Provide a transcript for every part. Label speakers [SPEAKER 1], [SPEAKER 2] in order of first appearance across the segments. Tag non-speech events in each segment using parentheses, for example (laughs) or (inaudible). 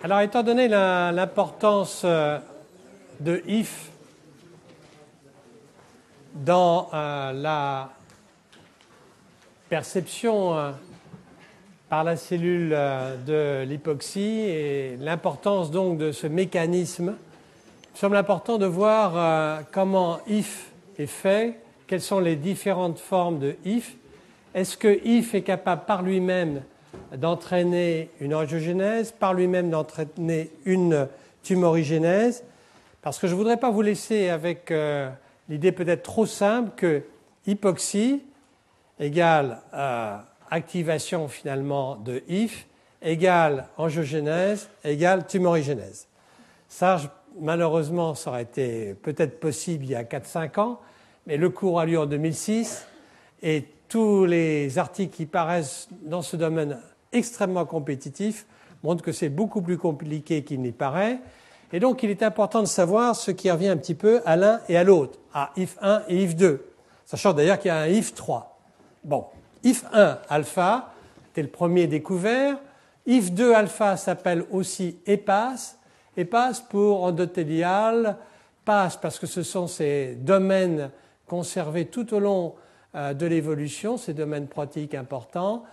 [SPEAKER 1] Alors, étant donné l'importance euh, de if dans euh, la perception euh, par la cellule de l'hypoxie et l'importance donc de ce mécanisme, il me semble important de voir comment if est fait, quelles sont les différentes formes de if. Est-ce que if est capable par lui-même d'entraîner une angiogénèse, par lui-même d'entraîner une tumorigénèse, parce que je ne voudrais pas vous laisser avec euh, l'idée peut-être trop simple que hypoxie égale euh, activation finalement de IF égale angiogénèse égale tumorigénèse. Ça, malheureusement, ça aurait été peut-être possible il y a 4-5 ans, mais le cours a lieu en 2006 et tous les articles qui paraissent dans ce domaine extrêmement compétitif montrent que c'est beaucoup plus compliqué qu'il n'y paraît. Et donc, il est important de savoir ce qui revient un petit peu à l'un et à l'autre, à if 1 et if 2, sachant d'ailleurs qu'il y a un if 3. Bon, if 1 alpha, c'est le premier découvert. If 2 alpha s'appelle aussi EPAS. EPAS pour endothélial, PAS parce que ce sont ces domaines conservés tout au long de l'évolution, ces domaines protéiques importants.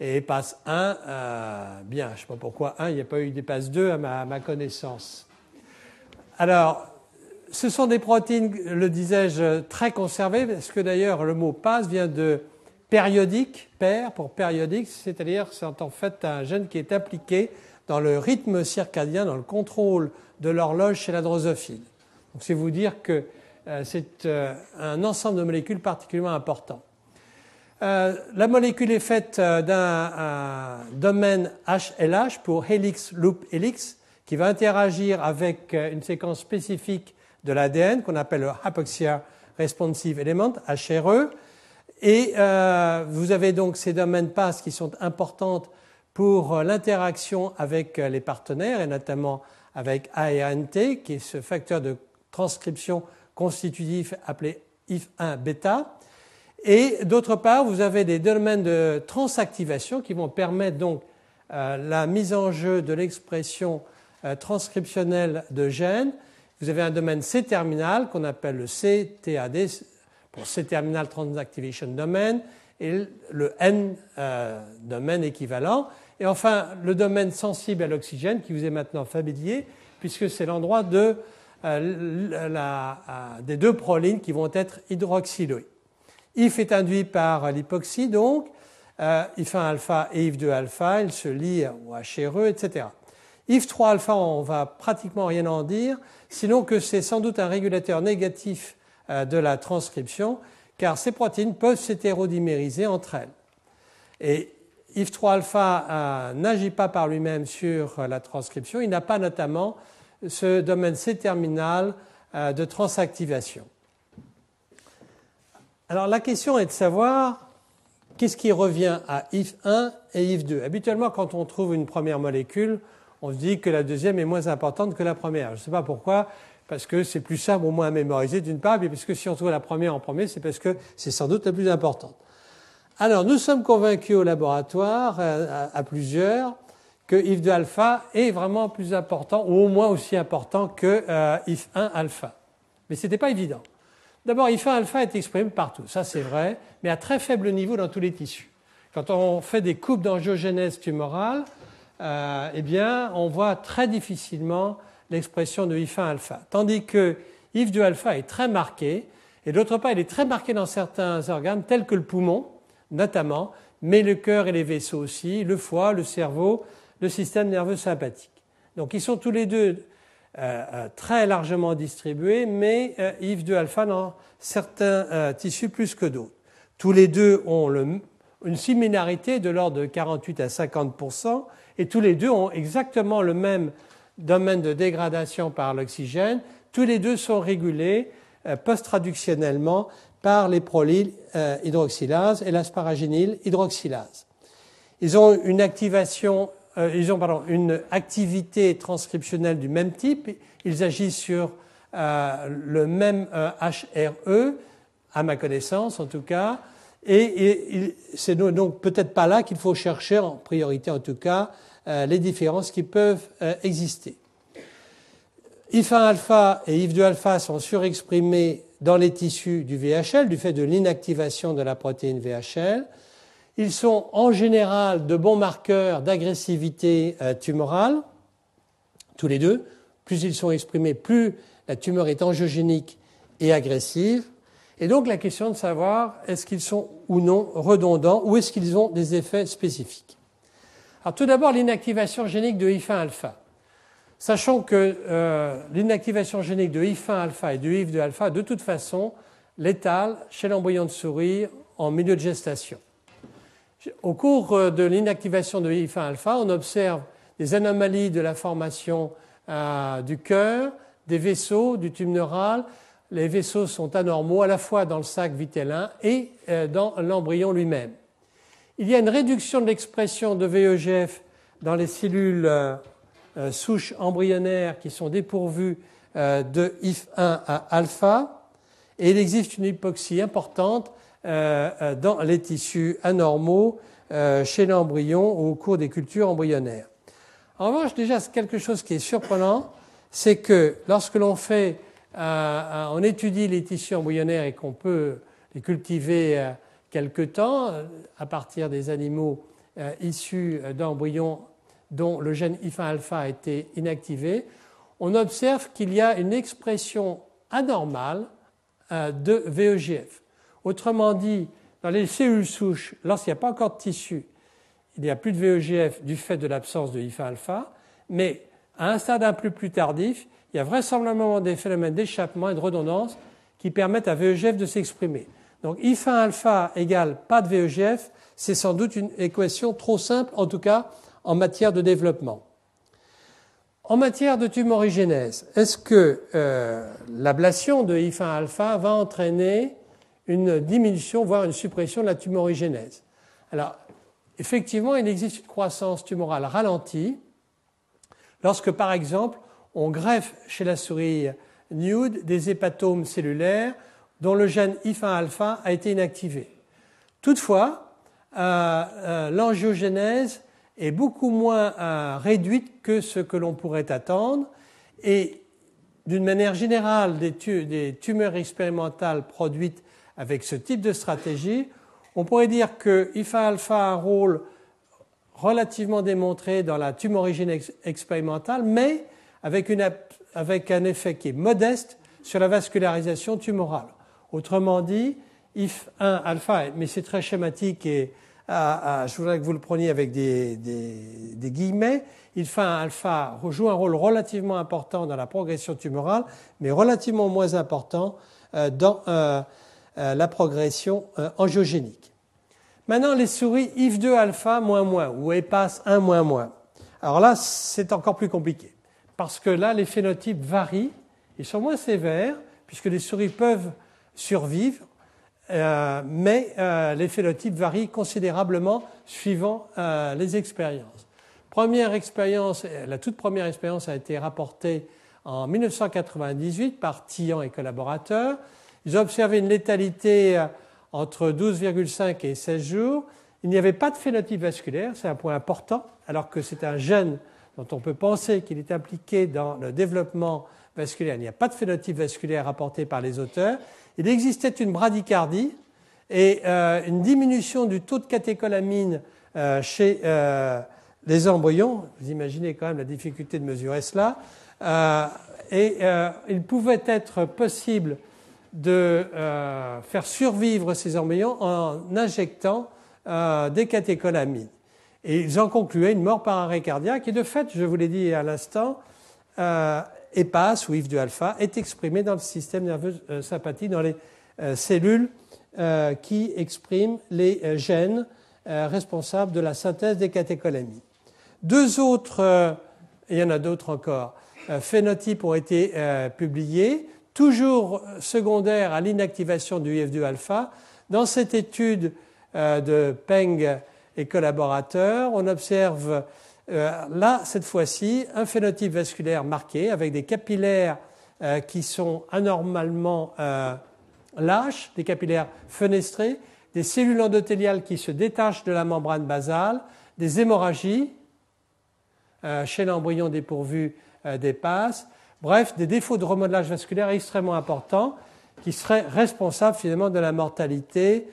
[SPEAKER 1] Et passe 1, euh, bien, je ne sais pas pourquoi 1, il n'y a pas eu des passes 2 à ma, connaissance. Alors, ce sont des protéines, le disais-je, très conservées, parce que d'ailleurs le mot passe vient de périodique, pair pour périodique, c'est-à-dire c'est en fait un gène qui est impliqué dans le rythme circadien, dans le contrôle de l'horloge chez la drosophile. Donc c'est vous dire que euh, c'est euh, un ensemble de molécules particulièrement important. Euh, la molécule est faite d'un domaine HLH pour helix loop helix qui va interagir avec une séquence spécifique de l'ADN qu'on appelle le Hypoxia Responsive Element, HRE. Et vous avez donc ces domaines PAS qui sont importantes pour l'interaction avec les partenaires et notamment avec ARNT, qui est ce facteur de transcription constitutif appelé IF1 bêta. Et d'autre part, vous avez des domaines de transactivation qui vont permettre donc euh, la mise en jeu de l'expression euh, transcriptionnelle de gènes. Vous avez un domaine C-terminal qu'on appelle le CTAD pour C-terminal Transactivation Domain et le N euh, domaine équivalent. Et enfin, le domaine sensible à l'oxygène qui vous est maintenant familier puisque c'est l'endroit de euh, la, des deux prolines qui vont être hydroxylées. IF est induit par l'hypoxie, donc, euh, IF1 alpha et IF2 alpha, ils se lient au HRE, etc. IF3 alpha, on va pratiquement rien en dire, sinon que c'est sans doute un régulateur négatif euh, de la transcription, car ces protéines peuvent s'hétérodimériser entre elles. Et IF3 alpha euh, n'agit pas par lui-même sur la transcription, il n'a pas notamment ce domaine C-terminal euh, de transactivation. Alors la question est de savoir qu'est-ce qui revient à IF1 et IF2. Habituellement, quand on trouve une première molécule, on se dit que la deuxième est moins importante que la première. Je ne sais pas pourquoi, parce que c'est plus simple au moins à mémoriser d'une part, mais parce que si on trouve la première en premier, c'est parce que c'est sans doute la plus importante. Alors nous sommes convaincus au laboratoire, euh, à plusieurs, que if2 alpha est vraiment plus important, ou au moins aussi important que euh, if1 alpha. Mais ce n'était pas évident. D'abord, if1 alpha est exprimé partout, ça c'est vrai, mais à très faible niveau dans tous les tissus. Quand on fait des coupes d'angiogénèse tumorale, euh, eh bien, on voit très difficilement l'expression de if1 alpha. Tandis que if2 alpha est très marqué, et d'autre part, il est très marqué dans certains organes, tels que le poumon, notamment, mais le cœur et les vaisseaux aussi, le foie, le cerveau, le système nerveux sympathique. Donc ils sont tous les deux euh, euh, très largement distribués, mais euh, IF2 alpha dans certains tissus plus que d'autres. Tous les deux ont une similarité de l'ordre de 48 à 50% et tous les deux ont exactement le même domaine de dégradation par l'oxygène. Tous les deux sont régulés post-traductionnellement par les prolyl hydroxylase et l'asparagényle hydroxylase. Ils ont une activation euh, ils ont une activité transcriptionnelle du même type. Ils agissent sur euh, le même HRE, euh, à ma connaissance en tout cas. Et, et c'est donc peut-être pas là qu'il faut chercher, en priorité en tout cas, les différences qui peuvent exister. IF1 alpha et IF2 alpha sont surexprimés dans les tissus du VHL du fait de l'inactivation de la protéine VHL. Ils sont en général de bons marqueurs d'agressivité tumorale, tous les deux. Plus ils sont exprimés, plus la tumeur est angiogénique et agressive. Et donc la question de savoir est-ce qu'ils sont ou non redondants ou est-ce qu'ils ont des effets spécifiques? Alors tout d'abord l'inactivation génique de IF1 alpha. Sachant que euh, l'inactivation génique de IF1 alpha et de IF2 alpha de toute façon létale chez l'embryon de souris en milieu de gestation. Au cours euh, de l'inactivation de IF1 alpha, on observe des anomalies de la formation euh, du cœur, des vaisseaux, du tube neural, les vaisseaux sont anormaux à la fois dans le sac vitellin et euh, dans l'embryon lui-même. Il y a une réduction de l'expression de VEGF dans les cellules souches embryonnaires qui sont dépourvues de IF1 à alpha et il existe une hypoxie importante dans les tissus anormaux chez l'embryon au cours des cultures embryonnaires. En revanche, déjà, quelque chose qui est surprenant, c'est que lorsque l'on fait euh, on étudie les tissus embryonnaires et qu'on peut les cultiver euh, quelque temps euh, à partir des animaux issus d'embryons dont le gène IF1 alpha a été inactivé, on observe qu'il y a une expression anormale de VEGF. Autrement dit, dans les cellules souches, lorsqu'il n'y a pas encore de tissu, il n'y a plus de VEGF du fait de l'absence de IF1 alpha, mais à un stade un peu plus tardif, il y a vraisemblablement des phénomènes d'échappement et de redondance qui permettent à VEGF de s'exprimer. Donc IF1 alpha égale pas de VEGF, c'est sans doute une équation trop simple, en tout cas en matière de développement. En matière de tumorigénèse, est-ce que euh, l'ablation de IF1 alpha va entraîner une diminution, voire une suppression de la tumorigénèse Alors, effectivement, il existe une croissance tumorale ralentie lorsque, par exemple, on greffe chez la souris nude des hépatomes cellulaires dont le gène IF1 alpha a été inactivé. Toutefois, euh, euh, l'angiogénèse est beaucoup moins euh, réduite que ce que l'on pourrait attendre et d'une manière générale des, tumeurs expérimentales produites avec ce type de stratégie, on pourrait dire que IFA alpha a un rôle relativement démontré dans la tumorigène expérimentale, mais avec, un effet qui est modeste sur la vascularisation tumorale. Autrement dit, if 1 alpha, mais c'est très schématique et je voudrais que vous le preniez avec des, guillemets, if 1 alpha joue un rôle relativement important dans la progression tumorale, mais relativement moins important euh, dans euh, la progression angiogénique. Maintenant, les souris IF2 alpha moins moins ou EPAS 1 moins moins. Alors là, c'est encore plus compliqué parce que là, les phénotypes varient, ils sont moins sévères, puisque les souris peuvent survivre, euh, mais euh, les phénotypes varient considérablement suivant euh, les expériences. Première expérience, la toute première expérience a été rapportée en 1998 par Tian et collaborateurs. Ils ont observé une létalité entre 12,5 et 16 jours. Il n'y avait pas de phénotype vasculaire, c'est un point important, alors que c'est un gène dont on peut penser qu'il est impliqué dans le développement vasculaire. Il n'y a pas de phénotype vasculaire rapporté par les auteurs. Il existait une bradycardie et euh, une diminution du taux de catécholamine euh, chez euh, les embryons. Vous imaginez quand même la difficulté de mesurer cela. et il pouvait être possible de faire survivre ces embryons en injectant des catécholamines. Et ils en concluaient une mort par arrêt cardiaque. Et de fait, je vous l'ai dit à l'instant, euh, EPAS ou IF du alpha est exprimé dans le système nerveux euh, sympathique, dans les euh, cellules euh, qui expriment les gènes responsables de la synthèse des catécholamines. Deux autres, il y en a d'autres encore, phénotypes ont été publiés, toujours secondaires à l'inactivation du IF2 alpha. Dans cette étude de Peng et collaborateurs, on observe euh, là, cette fois-ci, un phénotype vasculaire marqué avec des capillaires euh, qui sont anormalement euh, lâches, des capillaires fenestrés, des cellules endothéliales qui se détachent de la membrane basale, des hémorragies, chez l'embryon dépourvu d'EPAS. Bref, des défauts de remodelage vasculaire extrêmement importants qui seraient responsables finalement de la mortalité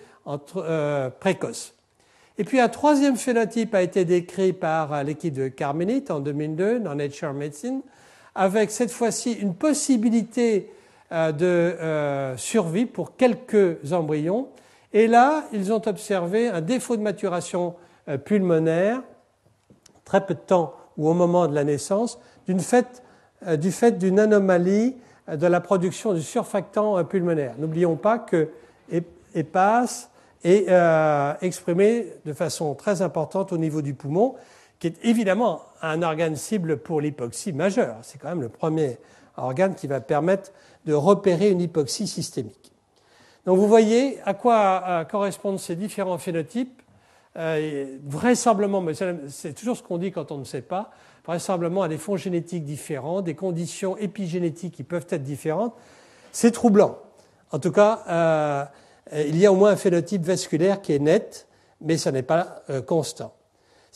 [SPEAKER 1] précoce. Et puis un troisième phénotype a été décrit par l'équipe de Carmenite en 2002 dans Nature Medicine, avec cette fois-ci une possibilité euh, de euh, survie pour quelques embryons. Et là, ils ont observé un défaut de maturation euh, pulmonaire très peu de temps ou au moment de la naissance du fait d'une anomalie de la production du surfactant pulmonaire. N'oublions pas que EPAS est exprimé de façon très importante au niveau du poumon, qui est évidemment un organe cible pour l'hypoxie majeure. C'est quand même le premier organe qui va permettre de repérer une hypoxie systémique. Donc vous voyez à quoi euh, correspondent ces différents phénotypes. Euh, vraisemblablement, mais c'est toujours ce qu'on dit quand on ne sait pas, vraisemblablement à des fonds génétiques différents, des conditions épigénétiques qui peuvent être différentes. C'est troublant. En tout cas, euh, il y a au moins un phénotype vasculaire qui est net, mais ça n'est pas constant.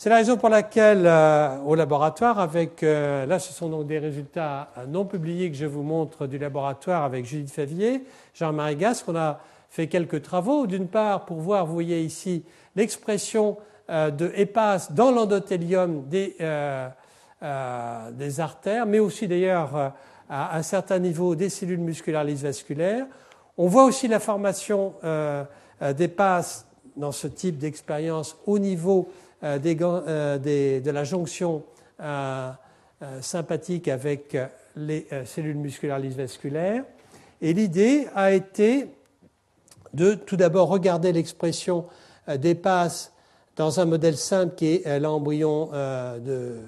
[SPEAKER 1] C'est la raison pour laquelle, euh, au laboratoire, avec euh, là, ce sont donc des résultats non publiés que je vous montre du laboratoire avec Judith Favier, Jean-Marie Gasque, on a fait quelques travaux. D'une part, pour voir, vous voyez ici l'expression euh, de EPAS dans l'endothélium des, des, artères, mais aussi d'ailleurs à un certain niveau des cellules musculaires lisses vasculaires. On voit aussi la formation d'EPAS dans ce type d'expérience au niveau euh, euh, de la jonction euh, sympathique avec les cellules musculaires lisses vasculaires. Et l'idée a été de tout d'abord regarder l'expression des passes dans un modèle simple qui est l'embryon de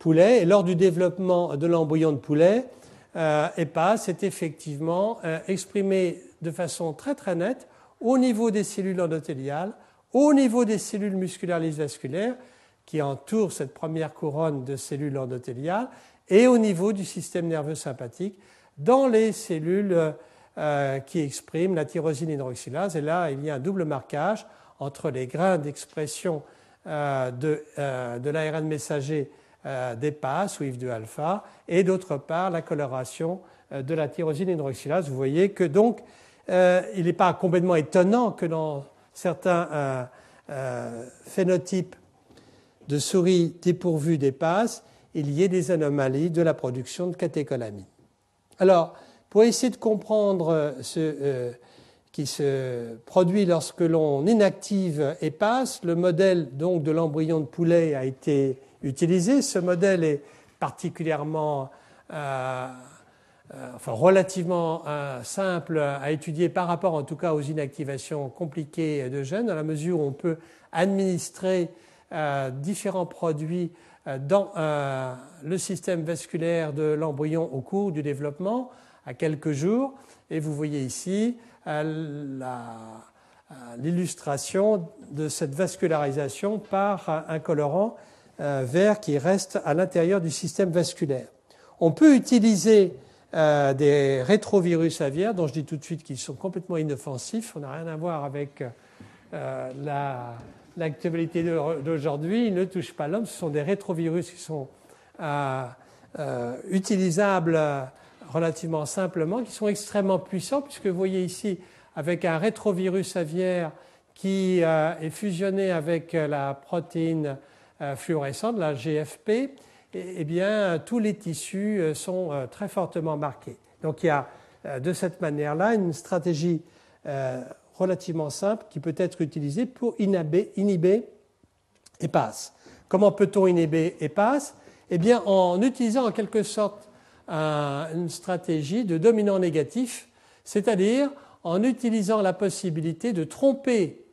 [SPEAKER 1] poulet. Et lors du développement de l'embryon de poulet, EPAS est effectivement exprimé de façon très très nette au niveau des cellules endothéliales, au niveau des cellules musculaires vasculaires qui entourent cette première couronne de cellules endothéliales et au niveau du système nerveux sympathique dans les cellules euh, qui expriment la tyrosine hydroxylase. Et là, il y a un double marquage entre les grains d'expression euh, de, euh, de l'ARN messager des PAS ou IF2-alpha et d'autre part la coloration de la tyrosine hydroxylase. Vous voyez que donc il n'est pas complètement étonnant que dans certains euh, euh, phénotypes de souris dépourvues d'EPAS, il y ait des anomalies de la production de catécholamine. Alors, pour essayer de comprendre ce euh, qui se produit lorsque l'on inactive EPAS, le modèle donc de l'embryon de poulet a été utilisé. Ce modèle est particulièrement euh, enfin relativement euh, simple à étudier par rapport en tout cas aux inactivations compliquées de gènes, dans la mesure où on peut administrer euh, différents produits dans le système vasculaire de l'embryon au cours du développement à quelques jours. Et vous voyez ici l'illustration de cette vascularisation par un colorant vert qui reste à l'intérieur du système vasculaire. On peut utiliser euh, des rétrovirus aviaires, dont je dis tout de suite qu'ils sont complètement inoffensifs. On n'a rien à voir avec euh, l'actualité d'aujourd'hui. Ils ne touchent pas l'homme. Ce sont des rétrovirus qui sont euh, utilisables relativement simplement, qui sont extrêmement puissants, puisque vous voyez ici, avec un rétrovirus aviaire qui est fusionné avec la protéine fluorescente, la GFP, eh bien, tous les tissus euh, sont euh, très fortement marqués. Donc il y a euh, de cette manière-là une stratégie relativement simple qui peut être utilisée pour inhiber, inhiber EPAS. Comment peut-on inhiber EPAS Eh bien, en utilisant en quelque sorte une stratégie de dominant négatif, c'est-à-dire en utilisant la possibilité de tromper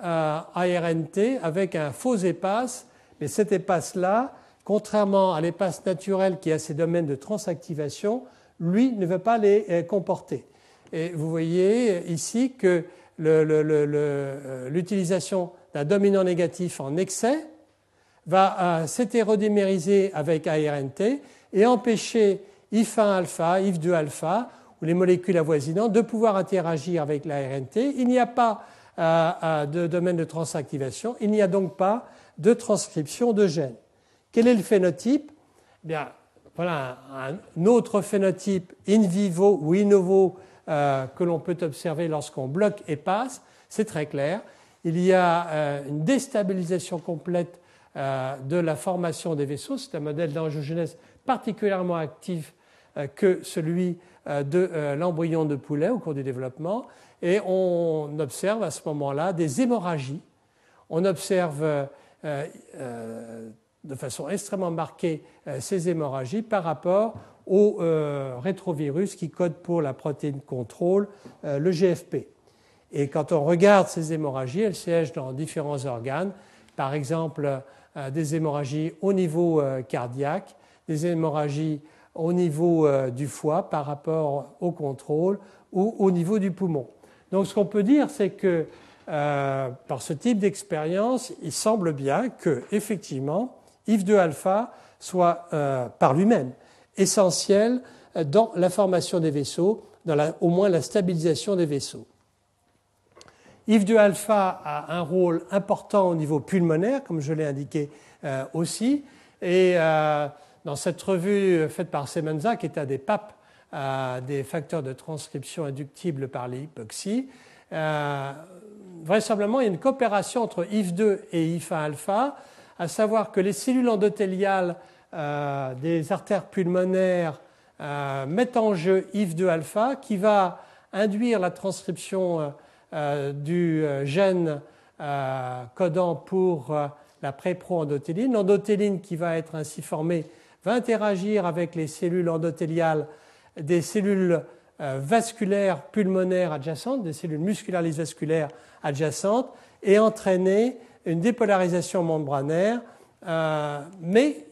[SPEAKER 1] ARNT avec un faux EPAS, mais cet EPAS-là contrairement à l'espace naturel qui a ses domaines de transactivation, lui ne veut pas les euh, comporter. Et vous voyez ici que euh, l'utilisation d'un dominant négatif en excès va euh, avec ARNT et empêcher IF1-alpha, IF2-alpha ou les molécules avoisinantes de pouvoir interagir avec l'ARNT. Il n'y a pas de domaine de transactivation, il n'y a donc pas de transcription de gènes. Quel est le phénotype eh Bien, voilà un, autre phénotype in vivo ou in novo euh, que l'on peut observer lorsqu'on bloque et passe. C'est très clair. Il y a euh, une déstabilisation complète euh, de la formation des vaisseaux. C'est un modèle d'angiogenèse particulièrement actif que celui de l'embryon de poulet au cours du développement. Et on observe à ce moment-là des hémorragies. On observe de façon extrêmement marquée euh, ces hémorragies par rapport au euh, rétrovirus qui code pour la protéine contrôle, euh, le GFP. Et quand on regarde ces hémorragies, elles siègent dans différents organes, par exemple des hémorragies au niveau cardiaque, des hémorragies au niveau du foie par rapport au contrôle ou au niveau du poumon. Donc ce qu'on peut dire, c'est que par ce type d'expérience, il semble bien que effectivement IF2-alpha soit euh, par lui-même essentiel dans la formation des vaisseaux, au moins la stabilisation des vaisseaux. IF2-alpha a un rôle important au niveau pulmonaire, comme je l'ai indiqué euh, aussi, et euh, dans cette revue faite par Semenza, qui est un des papes des facteurs de transcription inductibles par l'hypoxie, vraisemblablement il y a une coopération entre IF2 et IF1-alpha à savoir que les cellules endothéliales euh, des artères pulmonaires euh, mettent en jeu IF2-alpha qui va induire la transcription euh, du gène codant pour la pré-pro-endothéline. L'endothéline qui va être ainsi formée va interagir avec les cellules endothéliales des cellules vasculaires pulmonaires adjacentes, des cellules musculaires vasculaires adjacentes, et entraîner une dépolarisation membranaire, euh, mais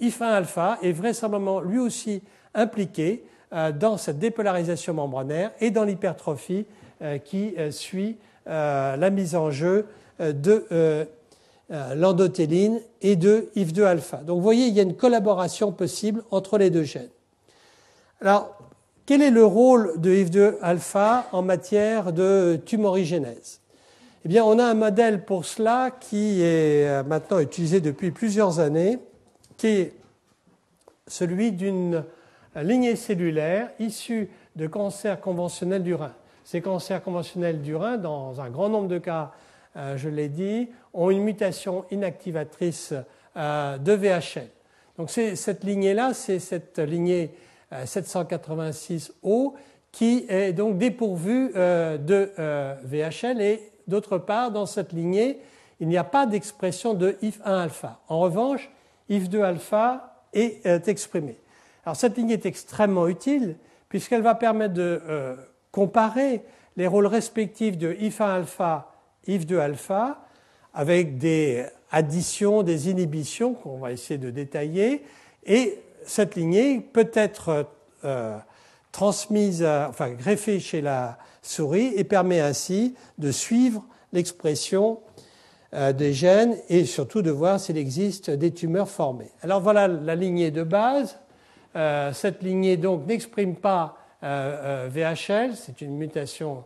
[SPEAKER 1] IF1-alpha est vraisemblablement lui aussi impliqué euh, dans cette dépolarisation membranaire et dans l'hypertrophie euh, qui suit la mise en jeu de l'endothéline et de IF2-alpha. Donc vous voyez, il y a une collaboration possible entre les deux gènes. Alors, quel est le rôle de IF2-alpha en matière de tumorigénèse? Eh bien, on a un modèle pour cela qui est euh, maintenant utilisé depuis plusieurs années, qui est celui d'une lignée cellulaire issue de cancers conventionnels du rein. Ces cancers conventionnels du rein, dans un grand nombre de cas, euh, je l'ai dit, ont une mutation inactivatrice euh, de VHL. Donc cette lignée-là, c'est cette lignée 786O qui est donc dépourvue de VHL et D'autre part, dans cette lignée, il n'y a pas d'expression de if1-alpha. En revanche, if2-alpha est euh, exprimé. Alors cette lignée est extrêmement utile puisqu'elle va permettre de euh, comparer les rôles respectifs de if1-alpha, if2-alpha avec des additions, des inhibitions qu'on va essayer de détailler. Et cette lignée peut être euh, transmise, enfin greffée chez la souris et permet ainsi de suivre l'expression euh, des gènes et surtout de voir s'il existe des tumeurs formées. Alors voilà la lignée de base. Euh, cette lignée donc n'exprime pas euh, VHL, c'est une mutation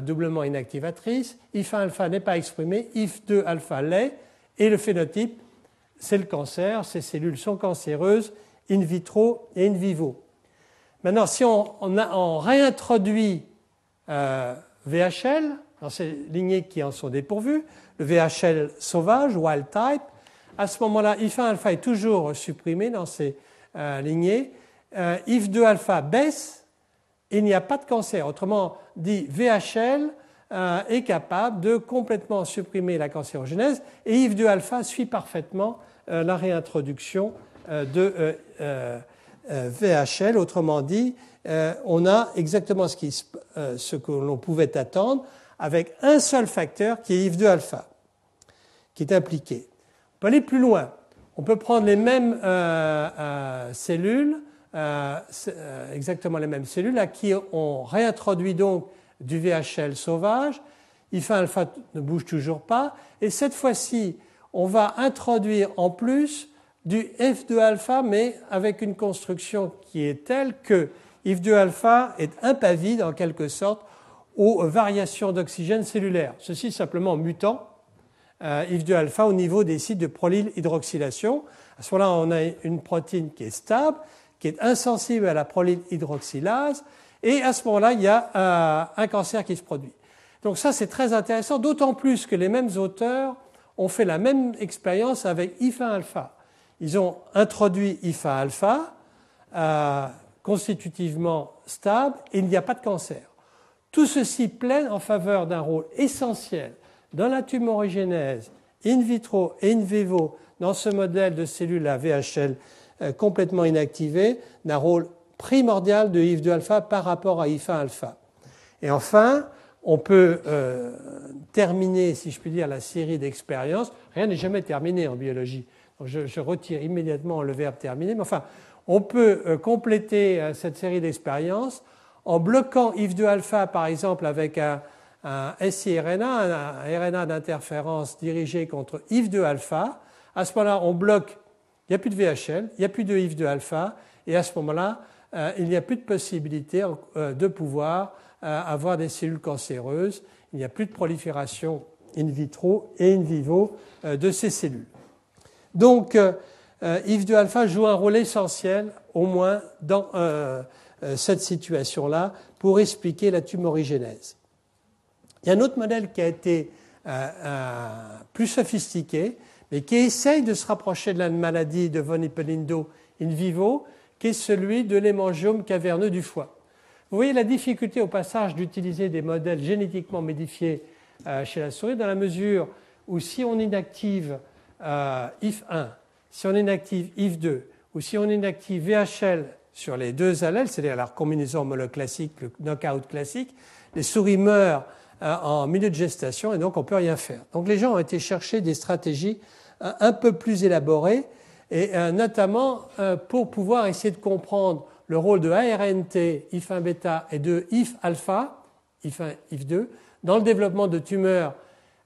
[SPEAKER 1] doublement inactivatrice. IF1-alpha n'est pas exprimé, IF2-alpha l'est, et le phénotype, c'est le cancer. Ces cellules sont cancéreuses in vitro et in vivo. Maintenant, si on, on réintroduit euh, VHL, dans ces lignées qui en sont dépourvues, le VHL sauvage, wild type, à ce moment-là, IF1-alpha est toujours supprimé dans ces euh, lignées. Euh, IF2-alpha baisse, il n'y a pas de cancer. Autrement dit, VHL est capable de complètement supprimer la cancérogénèse et IF2-alpha suit parfaitement la réintroduction de VHL. Autrement dit, euh, on a exactement euh, ce, que l'on pouvait attendre avec un seul facteur qui est IF2-alpha, qui est impliqué. On peut aller plus loin. On peut prendre les mêmes euh, cellules, exactement les mêmes cellules, à qui on réintroduit donc du VHL sauvage. IF1-alpha ne bouge toujours pas. Et cette fois-ci, on va introduire en plus du F2-alpha, mais avec une construction qui est telle que IF2-alpha est impavide en quelque sorte aux variations d'oxygène cellulaire. Ceci simplement mutant euh, IF2-alpha au niveau des sites de prolyl hydroxylation, À ce moment-là, on a une protéine qui est stable, qui est insensible à la proline hydroxylase, et à ce moment-là, il y a euh, un cancer qui se produit. Donc ça, c'est très intéressant, d'autant plus que les mêmes auteurs ont fait la même expérience avec IFA alpha. Ils ont introduit IFA alpha, euh, constitutivement stable, et il n'y a pas de cancer. Tout ceci plaide en faveur d'un rôle essentiel dans la tumorigénèse in vitro et in vivo dans ce modèle de cellules à VHL euh, complètement inactivées, d'un rôle primordial de IF2-alpha par rapport à IFA-alpha. Et enfin, on peut euh, terminer, si je puis dire, la série d'expériences. Rien n'est jamais terminé en biologie. Je, retire immédiatement le verbe terminer. Mais enfin, on peut euh, compléter euh, cette série d'expériences en bloquant IF2-alpha, par exemple, avec un, un siRNA, un, RNA d'interférence dirigé contre IF2-alpha. À ce moment-là, on bloque, il n'y a plus de VHL, il n'y a plus de IF2-alpha, et à ce moment-là, il n'y a plus de possibilité de pouvoir avoir des cellules cancéreuses, il n'y a plus de prolifération in vitro et in vivo euh, de ces cellules. Donc, euh, euh, IF2-alpha joue un rôle essentiel, au moins dans cette situation-là, pour expliquer la tumorigénèse. Il y a un autre modèle qui a été plus sophistiqué, mais qui essaye de se rapprocher de la maladie de von Hippel-Lindau in vivo, qui est celui de l'hémangiome caverneux du foie. Vous voyez la difficulté au passage d'utiliser des modèles génétiquement modifiés euh, chez la souris dans la mesure où si on inactive euh, IF1, si on inactive IF2 ou si on inactive VHL sur les deux allèles, c'est-à-dire la combinaison homologue classique, le knockout classique, les souris meurent euh, en milieu de gestation et donc on ne peut rien faire. Donc les gens ont été chercher des stratégies un peu plus élaborées et notamment pour pouvoir essayer de comprendre le rôle de ARNT, IF1 bêta et de IF alpha, IF1, IF2, dans le développement de tumeurs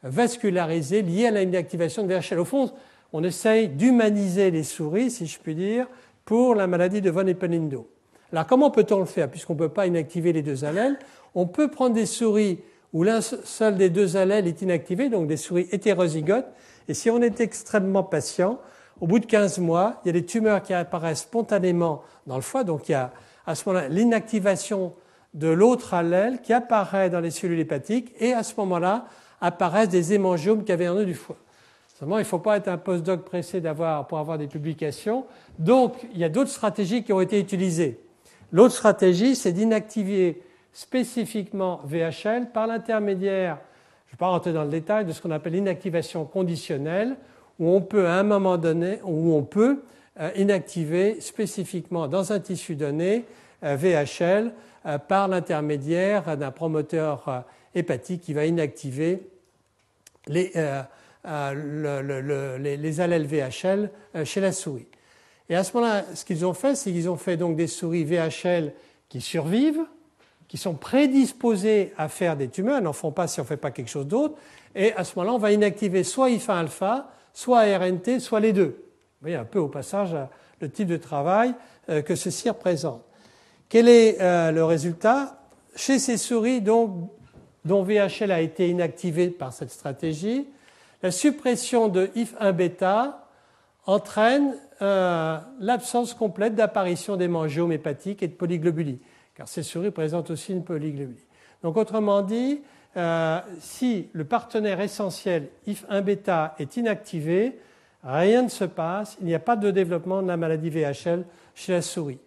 [SPEAKER 1] vascularisées liées à l'inactivation de VHL. Au fond, on essaye d'humaniser les souris, si je puis dire, pour la maladie de von Hippel-Lindau. Alors comment peut-on le faire puisqu'on ne peut pas inactiver les deux allèles? On peut prendre des souris où l'un seul des deux allèles est inactivé, donc des souris hétérozygotes, et si on est extrêmement patient, au bout de 15 mois, il y a des tumeurs qui apparaissent spontanément dans le foie, donc il y a à ce moment-là l'inactivation de l'autre allèle qui apparaît dans les cellules hépatiques, et à ce moment-là apparaissent des hémangiomes caverneux du foie. Seulement, il ne faut pas être un postdoc pressé d'avoir, pour avoir des publications. Donc, il y a d'autres stratégies qui ont été utilisées. L'autre stratégie, c'est d'inactiver spécifiquement VHL par l'intermédiaire, je ne vais pas rentrer dans le détail, de ce qu'on appelle l'inactivation conditionnelle, où on peut à un moment donné, où on peut euh, inactiver spécifiquement dans un tissu donné euh, VHL euh, par l'intermédiaire d'un promoteur hépatique qui va inactiver les, les, allèles VHL chez la souris. Et à ce moment-là, ce qu'ils ont fait, c'est qu'ils ont fait donc des souris VHL qui survivent, qui sont prédisposées à faire des tumeurs, elles n'en font pas si on ne fait pas quelque chose d'autre, et à ce moment-là, on va inactiver soit IFA alpha, soit RNT, soit les deux. Vous voyez un peu au passage le type de travail euh, que ceci représente. Quel est euh, le résultat? Chez ces souris dont VHL a été inactivé par cette stratégie, la suppression de IF1 bêta entraîne euh, l'absence complète d'apparition d'hémangiomes hépatiques et de polyglobulie, car ces souris présentent aussi une polyglobulie. Donc autrement dit, euh, si le partenaire essentiel IF1 bêta est inactivé, rien ne se passe, il n'y a pas de développement de la maladie VHL chez la souris.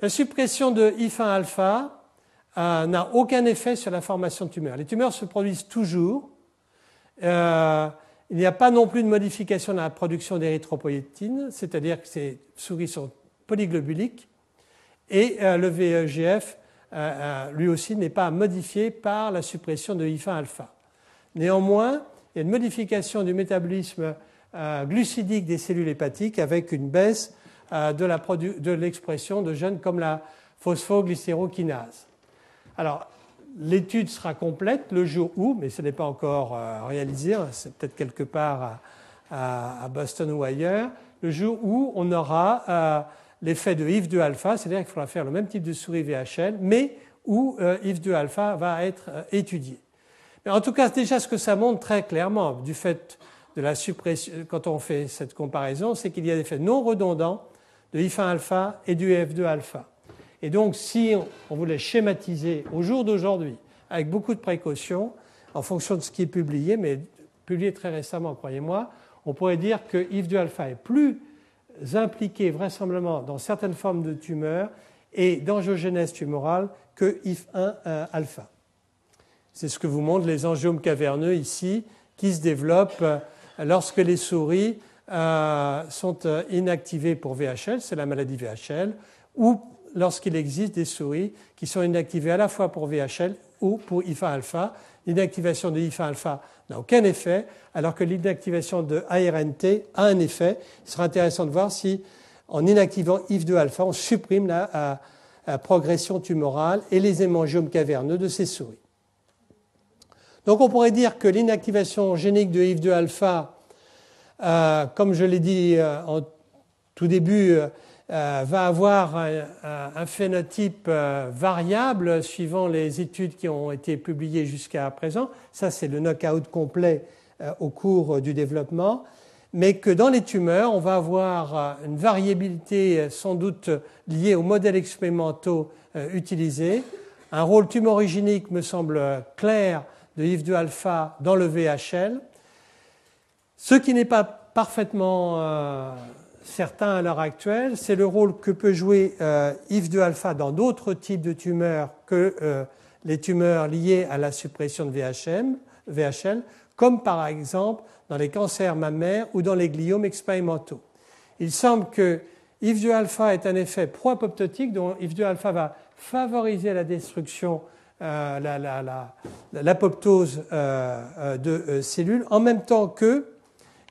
[SPEAKER 1] La suppression de IF1 alpha euh, n'a aucun effet sur la formation de tumeurs. Les tumeurs se produisent toujours. Euh, il n'y a pas non plus de modification dans la production d'érythropoïétine, c'est-à-dire que ces souris sont polyglobuliques. Et le VEGF euh, euh, lui aussi n'est pas modifié par la suppression de IFA alpha. Néanmoins, il y a une modification du métabolisme euh, glucidique des cellules hépatiques avec une baisse de l'expression de gènes comme la phosphoglycérokinase. Alors, l'étude sera complète le jour où, mais ce n'est pas encore réalisé, hein, c'est peut-être quelque part à, Boston ou ailleurs, le jour où on aura l'effet de IF2 alpha, c'est-à-dire qu'il faudra faire le même type de souris VHL, mais où euh, IF2 alpha va être euh, étudié. Mais en tout cas, déjà, ce que ça montre très clairement, du fait de la suppression, quand on fait cette comparaison, c'est qu'il y a des effets non redondants de IF1 alpha et du F2 alpha. Et donc, si on voulait schématiser au jour d'aujourd'hui, avec beaucoup de précautions, en fonction de ce qui est publié, mais publié très récemment, croyez-moi, on pourrait dire que IF2 alpha est plus impliqué vraisemblablement dans certaines formes de tumeurs et d'angiogénèse tumorale que IF1 euh, alpha. C'est ce que vous montrent les angiomes caverneux ici, qui se développent euh, lorsque les souris euh, sont inactivées pour VHL, c'est la maladie VHL, ou lorsqu'il existe des souris qui sont inactivées à la fois pour VHL ou pour IFA alpha. L'inactivation de IFA alpha n'a aucun effet, alors que l'inactivation de ARNT a un effet. Il sera intéressant de voir si, en inactivant IF2 alpha, on supprime la, progression tumorale et les hémangiomes caverneux de ces souris. Donc on pourrait dire que l'inactivation génique de IF2 alpha, euh, comme je l'ai dit euh, en tout début, euh, va avoir un, phénotype euh, variable suivant les études qui ont été publiées jusqu'à présent. Ça, c'est le knockout complet euh, au cours du développement. Mais que dans les tumeurs, on va avoir une variabilité sans doute liée aux modèles expérimentaux utilisés. Un rôle tumorigénique me semble clair de IF2 alpha dans le VHL. Ce qui n'est pas parfaitement certains à l'heure actuelle, c'est le rôle que peut jouer euh, IF2 alpha dans d'autres types de tumeurs que euh, les tumeurs liées à la suppression de VHM, VHL, comme par exemple dans les cancers mammaires ou dans les gliomes expérimentaux. Il semble que IF2 alpha est un effet pro-apoptotique dont IF2 alpha va favoriser la destruction, euh, l'apoptose de cellules, en même temps que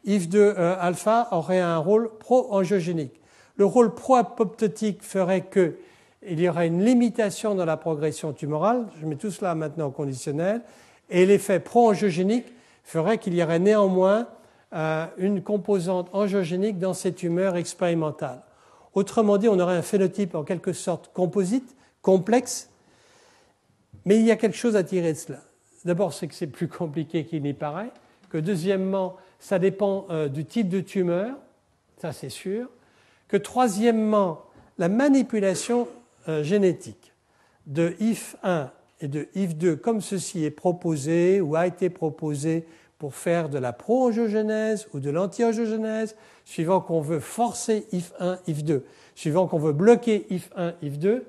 [SPEAKER 1] IF2 euh, alpha aurait un rôle pro-angiogénique. Le rôle pro-apoptotique ferait qu'il y aurait une limitation dans la progression tumorale, je mets tout cela maintenant au conditionnel, et l'effet pro-angiogénique ferait qu'il y aurait néanmoins euh, une composante angiogénique dans ces tumeurs expérimentales. Autrement dit, on aurait un phénotype en quelque sorte composite, complexe, mais il y a quelque chose à tirer de cela. D'abord, c'est que c'est plus (laughs) compliqué qu'il n'y paraît, que deuxièmement, ça dépend euh, du type de tumeur, ça c'est sûr. Que troisièmement, la manipulation euh, génétique de IF1 et de IF2, comme ceci est proposé ou a été proposé pour faire de la pro-angiogénèse ou de l'anti-angiogénèse, suivant qu'on veut forcer IF1, IF2, suivant qu'on veut bloquer IF1, IF2,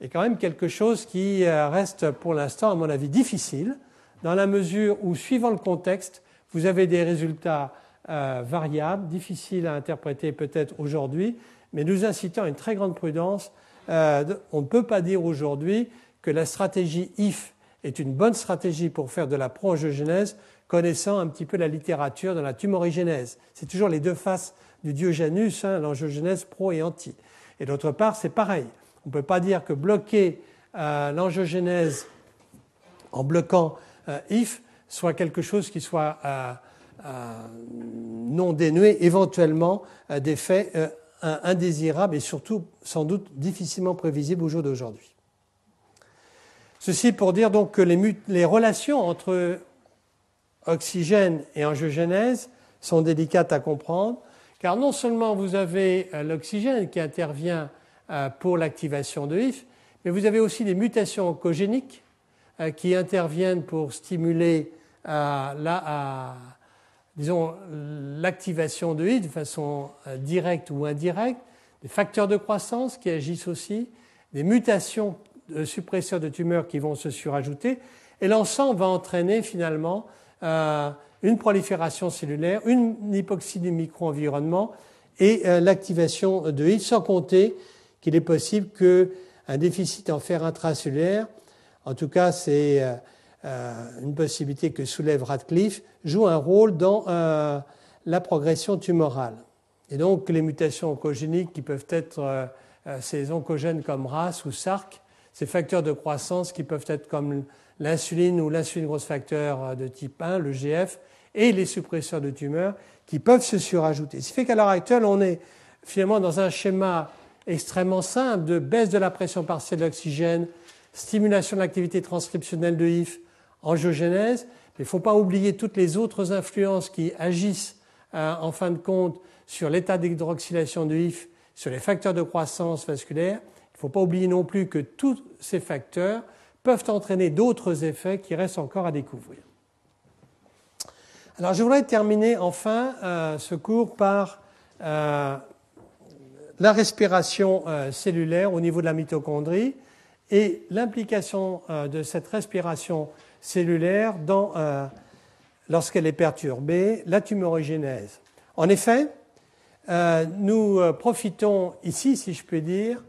[SPEAKER 1] est quand même quelque chose qui euh, reste pour l'instant, à mon avis, difficile, dans la mesure où, suivant le contexte, vous avez des résultats euh, variables, difficiles à interpréter peut-être aujourd'hui, mais nous incitons à une très grande prudence. Euh, on ne peut pas dire aujourd'hui que la stratégie IF est une bonne stratégie pour faire de la pro-angiogénèse, connaissant un petit peu la littérature de la tumorigénèse. C'est toujours les deux faces du Diogenus, hein, l'angiogénèse pro et anti. Et d'autre part, c'est pareil. On ne peut pas dire que bloquer euh, l'angiogénèse en bloquant IF soit quelque chose qui soit euh, euh, non dénué éventuellement euh, d'effets indésirables et surtout sans doute difficilement prévisibles au jour d'aujourd'hui. Ceci pour dire donc que les, les relations entre oxygène et angiogénèse sont délicates à comprendre, car non seulement vous avez l'oxygène qui intervient pour l'activation de HIF, mais vous avez aussi des mutations oncogéniques qui interviennent pour stimuler la, disons, l'activation de HIT de façon euh, directe ou indirecte, des facteurs de croissance qui agissent aussi, des mutations de suppresseurs de tumeurs qui vont se surajouter, et l'ensemble va entraîner finalement euh, une prolifération cellulaire, une hypoxie du micro-environnement et euh, l'activation de HIT, sans compter qu'il est possible qu'un déficit en fer intracellulaire, en tout cas c'est une possibilité que soulève Radcliffe, joue un rôle dans euh, la progression tumorale. Et donc les mutations oncogéniques qui peuvent être euh, ces oncogènes comme RAS ou SARC, ces facteurs de croissance qui peuvent être comme l'insuline ou l'insuline grosse facteur de type 1, le GF, et les suppresseurs de tumeurs qui peuvent se surajouter. Ce qui fait qu'à l'heure actuelle, on est finalement dans un schéma extrêmement simple de baisse de la pression partielle d'oxygène, stimulation de l'activité transcriptionnelle de HIF, angiogénèse, Il ne faut pas oublier toutes les autres influences qui agissent en fin de compte sur l'état d'hydroxylation du HIF, sur les facteurs de croissance vasculaire. Il ne faut pas oublier non plus que tous ces facteurs peuvent entraîner d'autres effets qui restent encore à découvrir. Alors je voudrais terminer enfin euh, ce cours par euh, la respiration euh, cellulaire au niveau de la mitochondrie et l'implication de cette respiration cellulaire dans, lorsqu'elle est perturbée, la tumorigénèse. En effet, nous profitons ici, si je puis dire,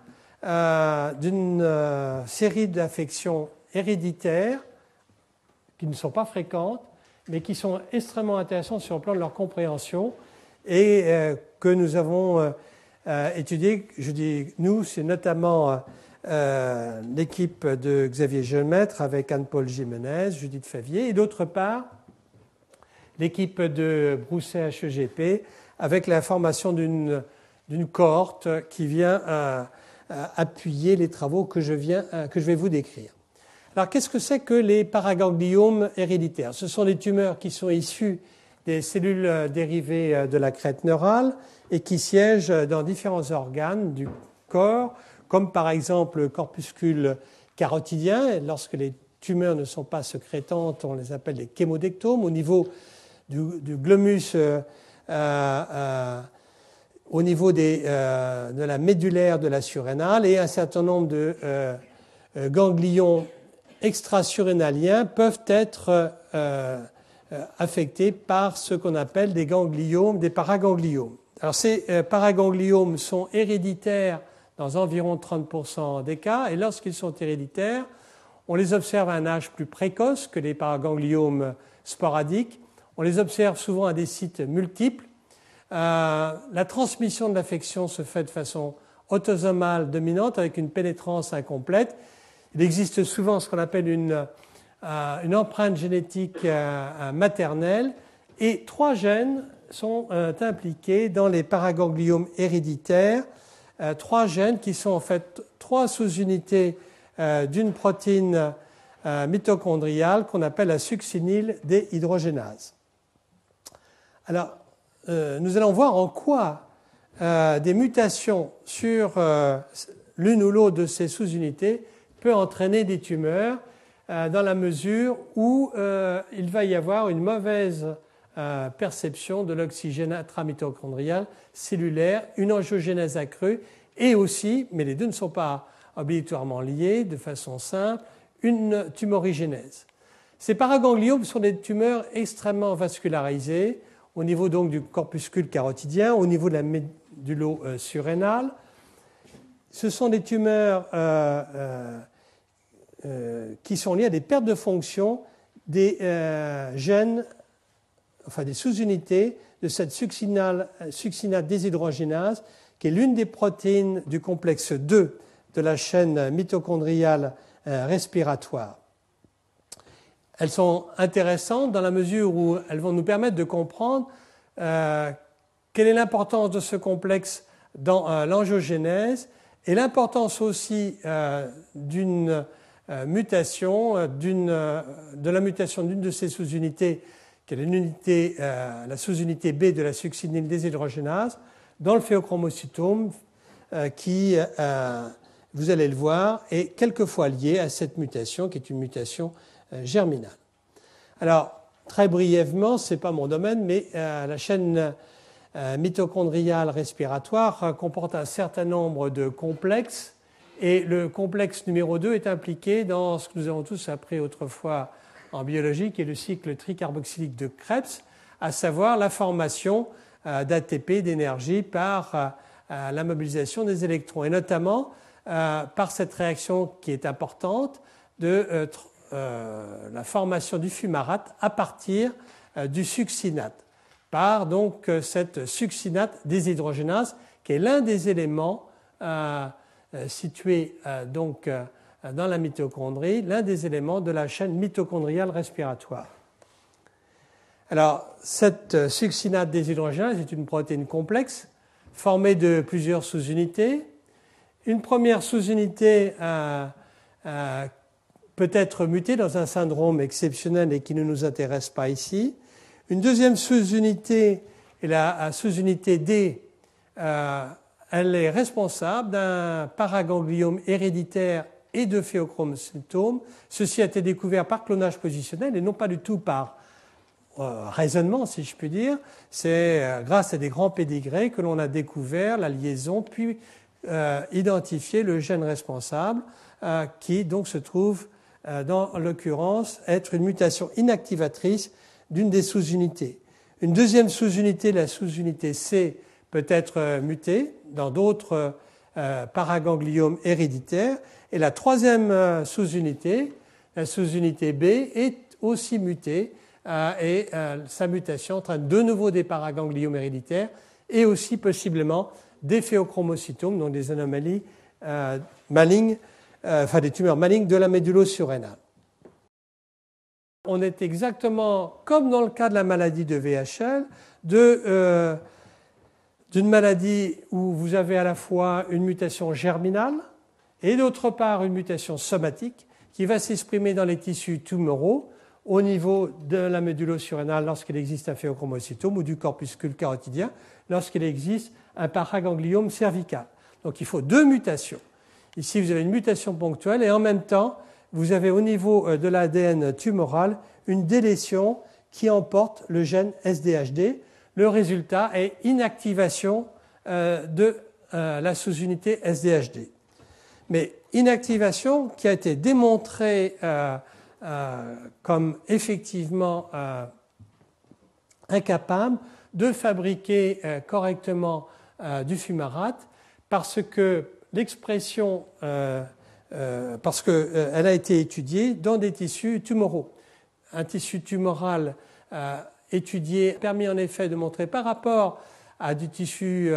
[SPEAKER 1] d'une série d'affections héréditaires qui ne sont pas fréquentes mais qui sont extrêmement intéressants sur le plan de leur compréhension et euh, que nous avons euh, euh, étudié. Je dis nous, c'est notamment l'équipe de Xavier Jeunmaître avec Anne-Paul Jimenez, Judith Favier, et d'autre part l'équipe de Brousset HEGP avec la formation d'une cohorte qui vient appuyer les travaux que je, vais vous décrire. Alors qu'est-ce que c'est que les paragangliomes héréditaires? Ce sont des tumeurs qui sont issues des cellules euh, dérivées euh, de la crête neurale et qui siègent dans différents organes du corps, comme par exemple le corpuscule carotidien. lorsque les tumeurs ne sont pas secrétantes, on les appelle les chémodectomes. Au niveau du, glomus, euh, au niveau des, de la médulaire de la surrénale et un certain nombre de ganglions extrasurrénaliens peuvent être euh, euh, affectés par ce qu'on appelle des gangliomes, des paragangliomes. Alors ces euh, paragangliomes sont héréditaires dans environ 30% des cas, et lorsqu'ils sont héréditaires, on les observe à un âge plus précoce que les paragangliomes sporadiques. On les observe souvent à des sites multiples. la transmission de l'affection se fait de façon autosomale dominante avec une pénétrance incomplète il existe souvent ce qu'on appelle une, euh, empreinte génétique euh, euh, maternelle et trois gènes sont impliqués dans les paragangliomes héréditaires. Trois gènes qui sont en fait trois sous-unités d'une protéine mitochondriale qu'on appelle la succinyl déhydrogénase. Alors, nous allons voir en quoi des mutations sur l'une ou l'autre de ces sous-unités peut entraîner des tumeurs euh, dans la mesure où euh, il va y avoir une mauvaise euh, perception de l'oxygène intramitochondrial cellulaire, une angiogénèse accrue et aussi, mais les deux ne sont pas obligatoirement liés de façon simple, une tumorigénèse. Ces paragangliomes sont des tumeurs extrêmement vascularisées au niveau donc du corpuscule carotidien, au niveau de la médulo-surrénale. Ce sont des tumeurs euh, qui sont liées à des pertes de fonction des euh, gènes, enfin des sous-unités de cette succinate déshydrogénase, qui est l'une des protéines du complexe 2 de la chaîne mitochondriale euh, respiratoire. Elles sont intéressantes dans la mesure où elles vont nous permettre de comprendre quelle est l'importance de ce complexe dans l'angiogénèse et l'importance aussi d'une euh, mutation euh, euh, de la mutation d'une de ces sous-unités, qui est la sous-unité B de la succinyl déshydrogénase, dans le phéochromocytome, qui, vous allez le voir, est quelquefois liée à cette mutation, qui est une mutation germinale. Alors, très brièvement, ce n'est pas mon domaine, mais la chaîne mitochondriale respiratoire comporte un certain nombre de complexes et le complexe numéro 2 est impliqué dans ce que nous avons tous appris autrefois en biologie, qui est le cycle tricarboxylique de Krebs, à savoir la formation euh, d'ATP, d'énergie, par euh, euh, la mobilisation des électrons, et notamment par cette réaction qui est importante de la formation du fumarate à partir du succinate, par donc cette succinate déshydrogénase, qui est l'un des éléments situé euh, donc dans la mitochondrie, l'un des éléments de la chaîne mitochondriale respiratoire. Alors, cette succinate déshydrogénase est une protéine complexe formée de plusieurs sous-unités. Une première sous-unité peut peut être muté dans un syndrome exceptionnel et qui ne nous intéresse pas ici. Une deuxième sous-unité est la sous-unité D. Euh, elle est responsable d'un paragangliome héréditaire et de phéochrome. Ceci a été découvert par clonage positionnel et non pas du tout par euh, raisonnement, si je puis dire. C'est euh, grâce à des grands pédigrés que l'on a découvert la liaison, puis euh, identifié le gène responsable, qui donc se trouve, dans l'occurrence, être une mutation inactivatrice d'une des sous-unités. Une deuxième sous-unité, la sous-unité C, peut être mutée dans d'autres paragangliomes héréditaires. Et la troisième sous-unité, la sous-unité B, est aussi mutée euh, et euh, sa mutation entraîne de nouveau des paragangliomes héréditaires et aussi possiblement des phéochromocytomes, donc des anomalies euh, malignes, enfin des tumeurs malignes de la médulo surrénale. On est exactement comme dans le cas de la maladie de VHL, d'une maladie où vous avez à la fois une mutation germinale et d'autre part une mutation somatique qui va s'exprimer dans les tissus tumoraux au niveau de la médulo-surrénale lorsqu'il existe un phéochromocytome ou du corpuscule carotidien lorsqu'il existe un paragangliome cervical. Donc il faut deux mutations. Ici, vous avez une mutation ponctuelle et en même temps, vous avez au niveau euh, de l'ADN tumoral une délétion qui emporte le gène SDHD. Le résultat est inactivation euh, de euh, la sous-unité SDHD. Mais inactivation qui a été démontrée euh, comme effectivement euh, incapable de fabriquer euh, correctement du fumarate parce que l'expression, parce qu'elle a été étudiée dans des tissus tumoraux. Un tissu tumoral étudié a permis en effet de montrer par rapport à du tissu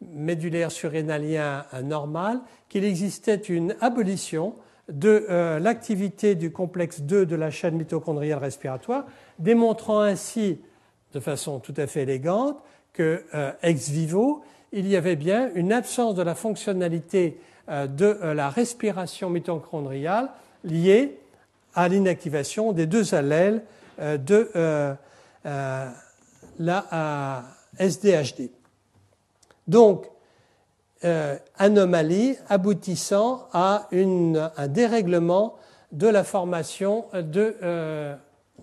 [SPEAKER 1] médulaire surrénalien normal qu'il existait une abolition de euh, l'activité du complexe 2 de la chaîne mitochondriale respiratoire, démontrant ainsi de façon tout à fait élégante que euh, ex vivo, il y avait bien une absence de la fonctionnalité euh, de la respiration mitochondriale liée à l'inactivation des deux allèles de la SDHD. Donc, euh, anomalie aboutissant à un dérèglement de la formation de, euh,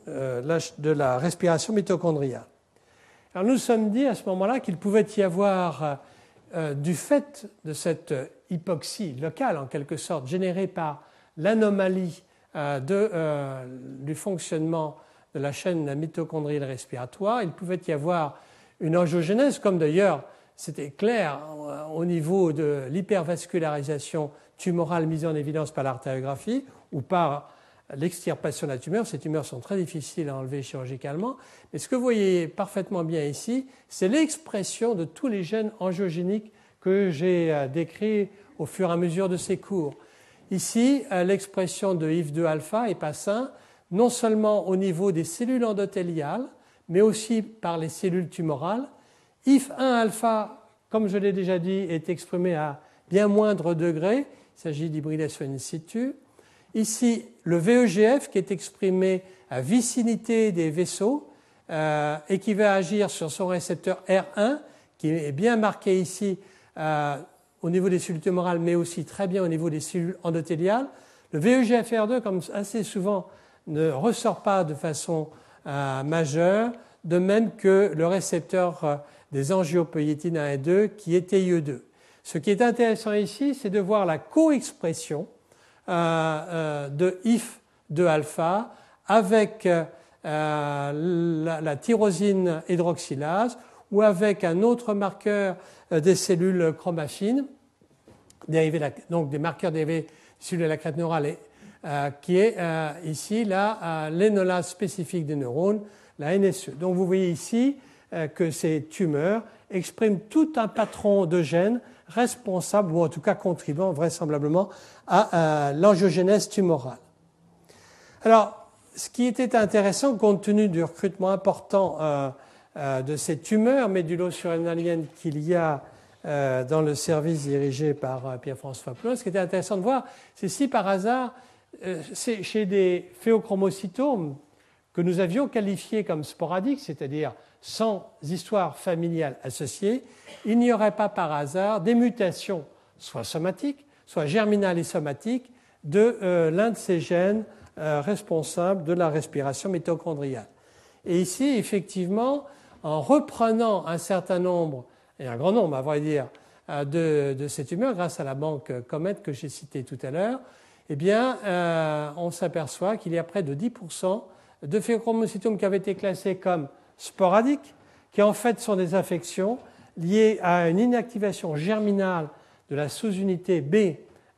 [SPEAKER 1] euh, la, de la respiration mitochondriale. Alors nous nous sommes dit à ce moment-là qu'il pouvait y avoir, du fait de cette hypoxie locale en quelque sorte générée par l'anomalie du fonctionnement de la chaîne mitochondriale respiratoire, il pouvait y avoir une angiogénèse, comme d'ailleurs c'était clair au niveau de l'hypervascularisation tumorale mise en évidence par l'artériographie ou par l'extirpation de la tumeur. Ces tumeurs sont très difficiles à enlever chirurgicalement. Mais ce que vous voyez parfaitement bien ici, c'est l'expression de tous les gènes angiogéniques que j'ai euh, décrits au fur et à mesure de ces cours. Ici, euh, l'expression de IF2-alpha est passin non seulement au niveau des cellules endothéliales, mais aussi par les cellules tumorales if 1 alpha, comme je l'ai déjà dit, est exprimé à bien moindre degré, il s'agit d'hybridation in situ. Ici, le VEGF qui est exprimé à vicinité des vaisseaux euh, et qui va agir sur son récepteur R1, qui est bien marqué ici euh, au niveau des cellules tumorales, mais aussi très bien au niveau des cellules endothéliales. Le VEGFR2, comme assez souvent, ne ressort pas de façon euh, majeure, de même que le récepteur des angiopoïétines 1 et 2 qui étaient IE2. Ce qui est intéressant ici, c'est de voir la co-expression euh, euh, de IF de alpha avec euh, la, tyrosine hydroxylase ou avec un autre marqueur des cellules chromaffines, donc des marqueurs dérivés des cellules de la crête neurale, qui est ici la l'énolase spécifique des neurones, la NSE. Donc vous voyez ici que ces tumeurs expriment tout un patron de gènes responsables, ou en tout cas contribuant vraisemblablement à, l'angiogénèse tumorale. Alors, ce qui était intéressant, compte tenu du recrutement important euh, euh, de ces tumeurs médulo-surrénaliennes qu'il y a dans le service dirigé par Pierre-François Plot, ce qui était intéressant de voir, c'est si par hasard c'est chez des phéochromocytomes que nous avions qualifiés comme sporadiques, c'est-à-dire sans histoire familiale associée, il n'y aurait pas par hasard des mutations, soit somatiques, soit germinales et somatiques, de l'un de ces gènes responsables de la respiration mitochondriale. Et ici, effectivement, en reprenant un certain nombre, et un grand nombre à vrai dire, euh, de, ces tumeurs grâce à la banque Comet que j'ai citée tout à l'heure, eh bien, euh, on s'aperçoit qu'il y a près de 10% de phéochromocytomes qui avaient été classés comme sporadiques, qui en fait sont des infections liées à une inactivation germinale de la sous-unité B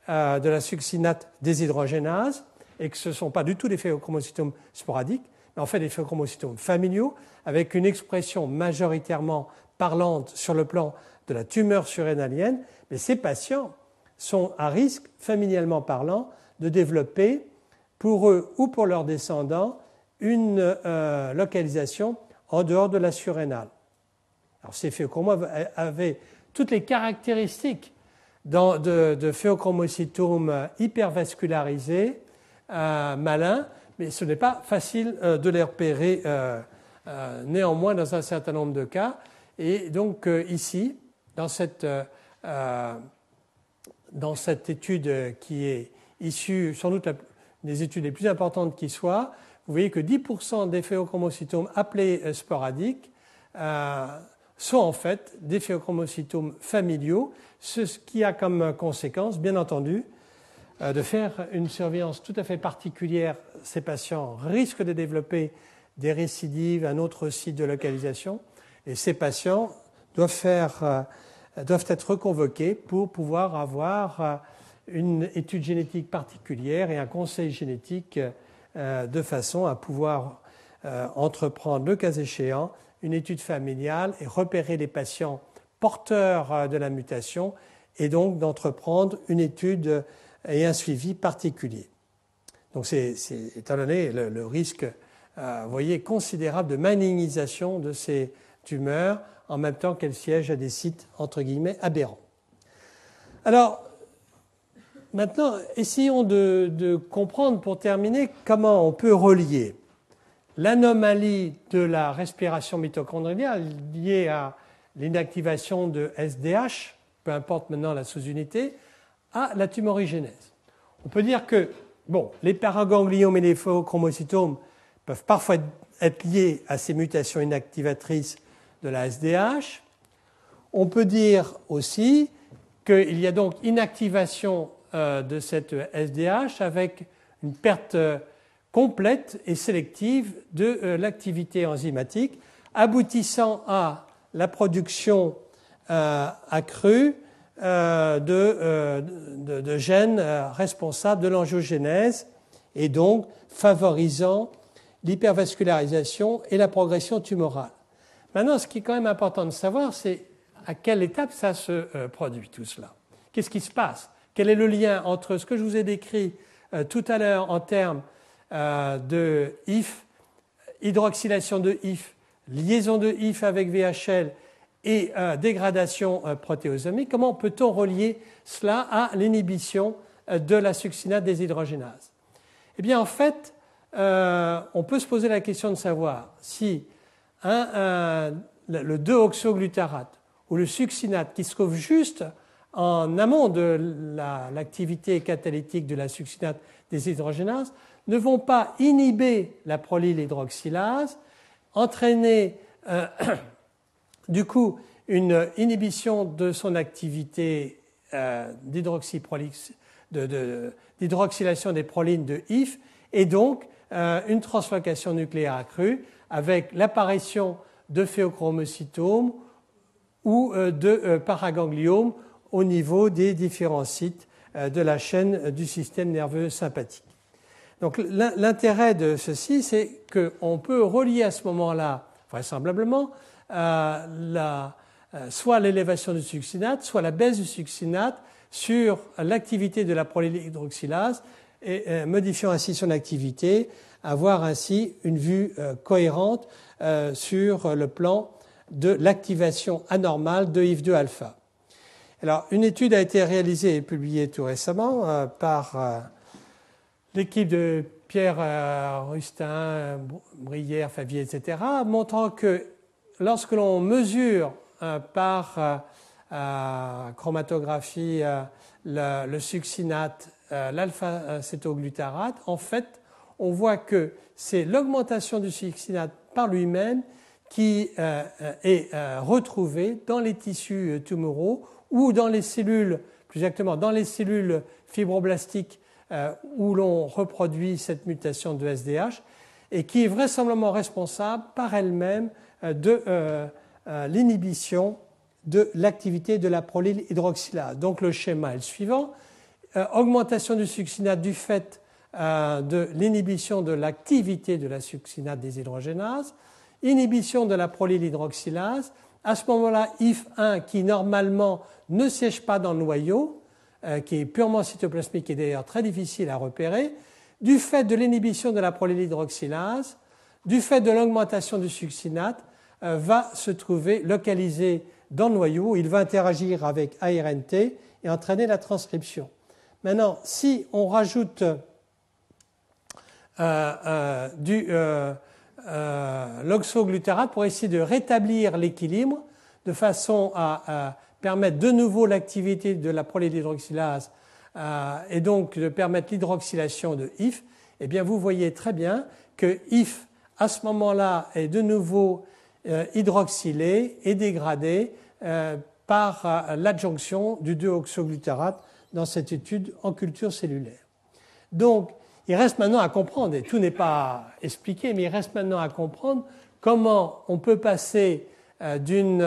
[SPEAKER 1] euh, de la succinate déshydrogénase, et que ce ne sont pas du tout des phéochromocytomes sporadiques, mais en fait des phéochromocytomes familiaux, avec une expression majoritairement parlante sur le plan de la tumeur surrénalienne, mais ces patients sont à risque, familialement parlant, de développer pour eux ou pour leurs descendants une euh, localisation en dehors de la surrénale. Alors ces phéochromocytomes avaient toutes les caractéristiques de, phéochromocytomes hypervascularisés, euh, malins, mais ce n'est pas facile euh, de les repérer néanmoins dans un certain nombre de cas. Et donc ici, dans cette, euh, euh, dans cette étude qui est issue, sans doute des études les plus importantes qui soient, vous voyez que 10% des phéochromocytomes appelés euh, sporadiques sont en fait des phéochromocytomes familiaux, ce qui a comme conséquence, bien entendu, de faire une surveillance tout à fait particulière. Ces patients risquent de développer des récidives, un autre site de localisation, et ces patients doivent doivent être reconvoqués pour pouvoir avoir euh, une étude génétique particulière et un conseil génétique euh, de façon à pouvoir euh, entreprendre, le cas échéant, une étude familiale et repérer les patients porteurs de la mutation et donc d'entreprendre une étude et un suivi particulier. Donc c'est étant donné le, risque, voyez, considérable de malignisation de ces tumeurs en même temps qu'elle siège à des sites entre guillemets aberrants. Alors, maintenant, essayons de, comprendre pour terminer comment on peut relier l'anomalie de la respiration mitochondriale liée à l'inactivation de SDH, peu importe maintenant la sous-unité, à la tumorigénèse. On peut dire que bon, les paragangliomes et les chromocytomes peuvent parfois être liés à ces mutations inactivatrices de la SDH. On peut dire aussi qu'il y a donc inactivation de cette SDH avec une perte euh, complète et sélective de euh, l'activité enzymatique, aboutissant à la production accrue de, gènes responsables de l'angiogénèse et donc favorisant l'hypervascularisation et la progression tumorale. Maintenant, ce qui est quand même important de savoir, c'est à quelle étape ça se euh, produit tout cela. Qu'est-ce qui se passe? Quel est le lien entre ce que je vous ai décrit euh, tout à l'heure en termes euh, de IF, hydroxylation de IF, liaison de IF avec VHL et dégradation protéosomique Comment peut-on relier cela à l'inhibition de la succinate déshydrogénase Eh bien, en fait, on peut se poser la question de savoir si le 2-oxoglutarate ou le succinate qui se trouve juste en amont de l'activité catalytique de la succinate des hydrogénases ne vont pas inhiber la prolylhydroxylase, entraîner euh, (clears throat) du coup une inhibition de son activité euh, d'hydroxylation des prolines de IF et donc euh, une translocation nucléaire accrue avec l'apparition de phéochromocytomes ou de paragangliomes au niveau des différents sites euh, de la chaîne du système nerveux sympathique. Donc l'intérêt de ceci, c'est qu'on peut relier à ce moment-là, vraisemblablement, soit l'élévation du succinate, soit la baisse du succinate sur l'activité de la prolylhydroxylase et modifiant ainsi son activité avoir ainsi une vue euh, cohérente euh, sur le plan de l'activation anormale de IF2-alpha. Alors, une étude a été réalisée et publiée tout récemment euh, par l'équipe de Pierre euh, Rustin, Brière, Favier, etc., montrant que lorsque l'on mesure euh, par chromatographie le, le succinate, l'alpha-acétoglutarate, en fait, on voit que c'est l'augmentation du succinate par lui-même qui est retrouvée dans les tissus tumoraux ou dans les cellules, plus exactement dans les cellules fibroblastiques euh, où l'on reproduit cette mutation de SDH et qui est vraisemblablement responsable par elle-même euh, de euh, l'inhibition de l'activité de la prolyl hydroxylase. Donc le schéma est le suivant. augmentation du succinate du fait de l'inhibition de l'activité de la succinate déshydrogénase, inhibition de la prolyl hydroxylase. À ce moment-là, IF1 qui normalement ne siège pas dans le noyau, euh, qui est purement cytoplasmique et d'ailleurs très difficile à repérer, du fait de l'inhibition de la prolylhydroxylase, du fait de l'augmentation du succinate, euh, va se trouver localisé dans le noyau. Il va interagir avec ARNT et entraîner la transcription. Maintenant, si on rajoute euh, du l'oxoglutarate pour essayer de rétablir l'équilibre de façon à permettre de nouveau l'activité de la prolylhydroxylase euh, et donc de permettre l'hydroxylation de IF, eh bien vous voyez très bien que IF à ce moment-là est de nouveau euh, hydroxylé et dégradé euh, par euh, l'adjonction du 2-oxoglutarate dans cette étude en culture cellulaire. Donc, il reste maintenant à comprendre, et tout n'est pas expliqué, mais il reste maintenant à comprendre comment on peut passer d'une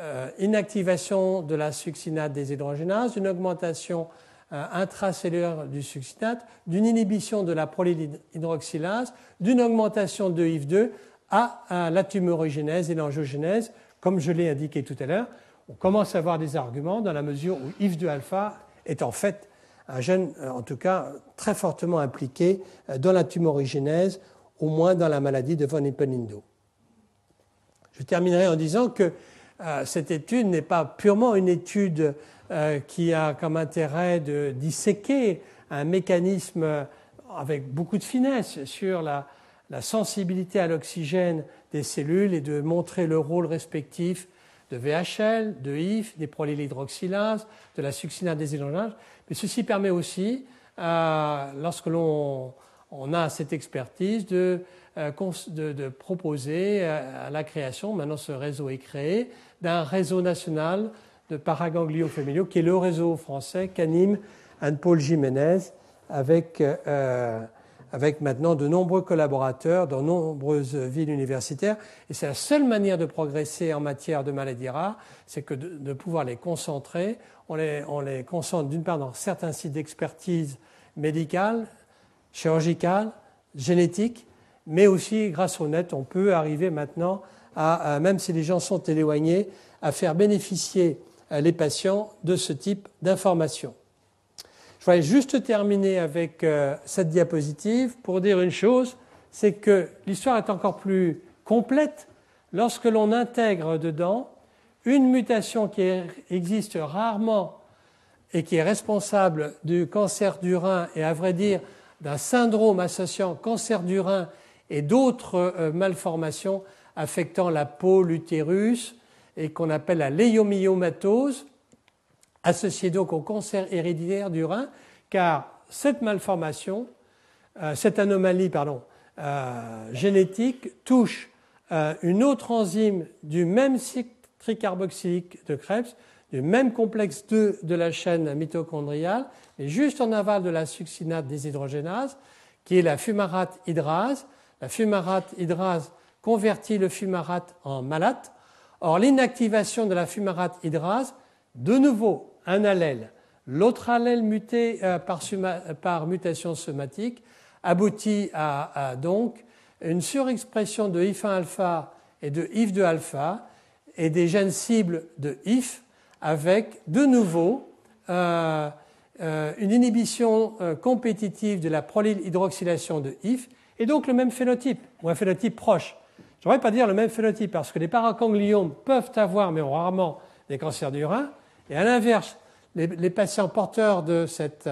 [SPEAKER 1] euh, inactivation de la succinate des hydrogénases, d'une augmentation euh, intracellulaire du succinate, d'une inhibition de la prolylhydroxylase, d'une augmentation de IF2 à, la tumorigénèse et l'angiogénèse, comme je l'ai indiqué tout à l'heure. On commence à avoir des arguments dans la mesure où IF2-alpha est en fait un gène, euh, en tout cas, très fortement impliqué dans la tumorigénèse, au moins dans la maladie de von Hippel-Lindau. Je terminerai en disant que euh, cette étude n'est pas purement une étude euh, qui a comme intérêt de disséquer un mécanisme avec beaucoup de finesse sur la, sensibilité à l'oxygène des cellules et de montrer le rôle respectif de VHL, de IF, des prolylhydroxylases, de la succinate des hydrogènes. Mais ceci permet aussi, euh, lorsque l'on a cette expertise, de, de proposer à la création, maintenant ce réseau est créé, d'un réseau national de paraganglios familiaux, qui est le réseau français qu'anime Anne-Paul Jiménez, avec, euh, avec maintenant de nombreux collaborateurs dans nombreuses villes universitaires. Et c'est la seule manière de progresser en matière de maladies rares, c'est que de, pouvoir les concentrer. On les, on les concentre d'une part dans certains sites d'expertise médicale, chirurgicale, génétique, mais aussi grâce au net, on peut arriver maintenant même si les gens sont éloignés, à faire bénéficier euh, les patients de ce type d'informations. Je voudrais juste terminer avec euh, cette diapositive pour dire une chose, c'est que l'histoire est encore plus complète lorsque l'on intègre dedans une mutation qui existe rarement et qui est responsable du cancer du rein et à vrai dire d'un syndrome associant cancer du rein et d'autres euh, malformations affectant la peau, l'utérus, et qu'on appelle la léomyomatose, associée donc au cancer héréditaire du rein, car cette malformation, euh, cette anomalie euh, génétique touche euh, une autre enzyme du même cycle tricarboxylique de Krebs, du même complexe 2 de la chaîne mitochondriale, mais juste en aval de la succinate déshydrogénase, qui est la fumarate hydrase. La fumarate hydrase convertit le fumarate en malate. Or, l'inactivation de la fumarate hydrase, de nouveau un allèle, l'autre allèle muté euh, par, mutation somatique, aboutit à, donc une surexpression de IF1-alpha et de IF2-alpha et des gènes cibles de IF avec de nouveau euh, euh, une inhibition compétitive de la prolylhydroxylation de IF et donc le même phénotype ou un phénotype proche. Je ne voudrais pas dire le même phénotype parce que les paragangliomes peuvent avoir, mais rarement, des cancers du rein. Et à l'inverse, les, patients porteurs de cette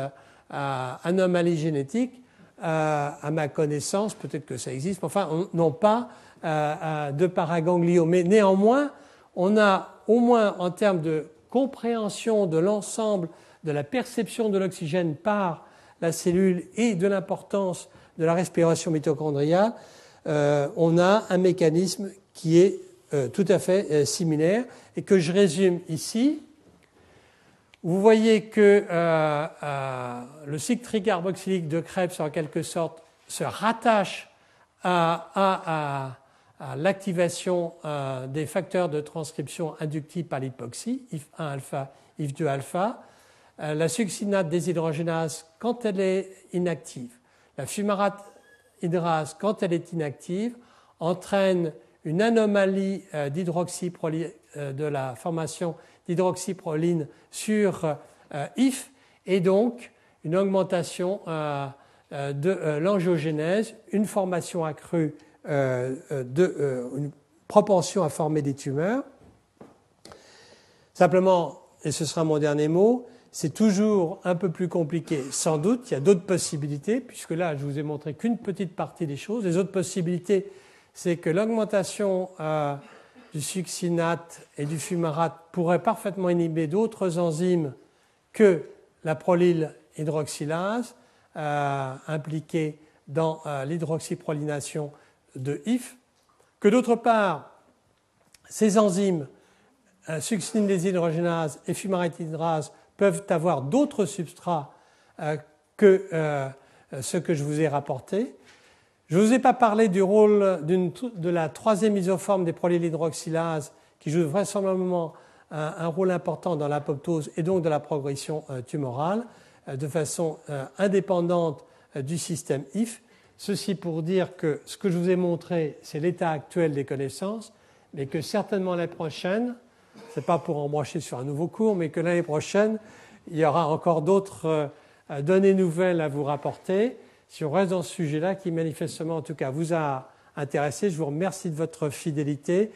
[SPEAKER 1] anomalies génétiques, à ma connaissance, peut-être que ça existe, mais enfin, non pas de paragangliome. Mais néanmoins, on a au moins en termes de compréhension de l'ensemble de la perception de l'oxygène par la cellule et de l'importance de la respiration mitochondriale, euh, on a un mécanisme qui est euh, tout à fait euh, similaire et que je résume ici. Vous voyez que le cycle de Krebs, en quelque sorte, se rattache à, l'activation des facteurs de transcription inductifs par l'hypoxie, IF1 alpha, IF2 alpha. la succinate déshydrogénase, quand elle est inactive, la fumarate hydrase, quand elle est inactive, entraîne une anomalie euh, euh, de la formation d'hydroxyproline sur euh, IF et donc une augmentation de l'angiogénèse, une formation accrue de une propension à former des tumeurs. Simplement, et ce sera mon dernier mot, c'est toujours un peu plus compliqué, sans doute. Il y a d'autres possibilités, puisque là, je vous ai montré qu'une petite partie des choses. Les autres possibilités, c'est que l'augmentation euh, du succinate et du fumarate pourrait parfaitement inhiber d'autres enzymes que la prolyl hydroxylase euh, impliquée dans euh, l'hydroxyprolination de IF, que d'autre part, ces enzymes, succinine déshydrogénase et fumarate hydrase, peuvent avoir d'autres substrats euh, que euh, ce que je vous ai rapporté. Je ne vous ai pas parlé du rôle de la troisième isoforme des prolylhydroxylases qui joue vraisemblablement un, rôle important dans l'apoptose et donc dans la progression euh, tumorale de façon indépendante du système IF. Ceci pour dire que ce que je vous ai montré, c'est l'état actuel des connaissances, mais que certainement l'année prochaine, ce n'est pas pour embrancher sur un nouveau cours, mais que l'année prochaine, il y aura encore d'autres euh, données nouvelles à vous rapporter. Si on reste dans ce sujet-là, qui manifestement, en tout cas, vous a intéressé, je vous remercie de votre fidélité.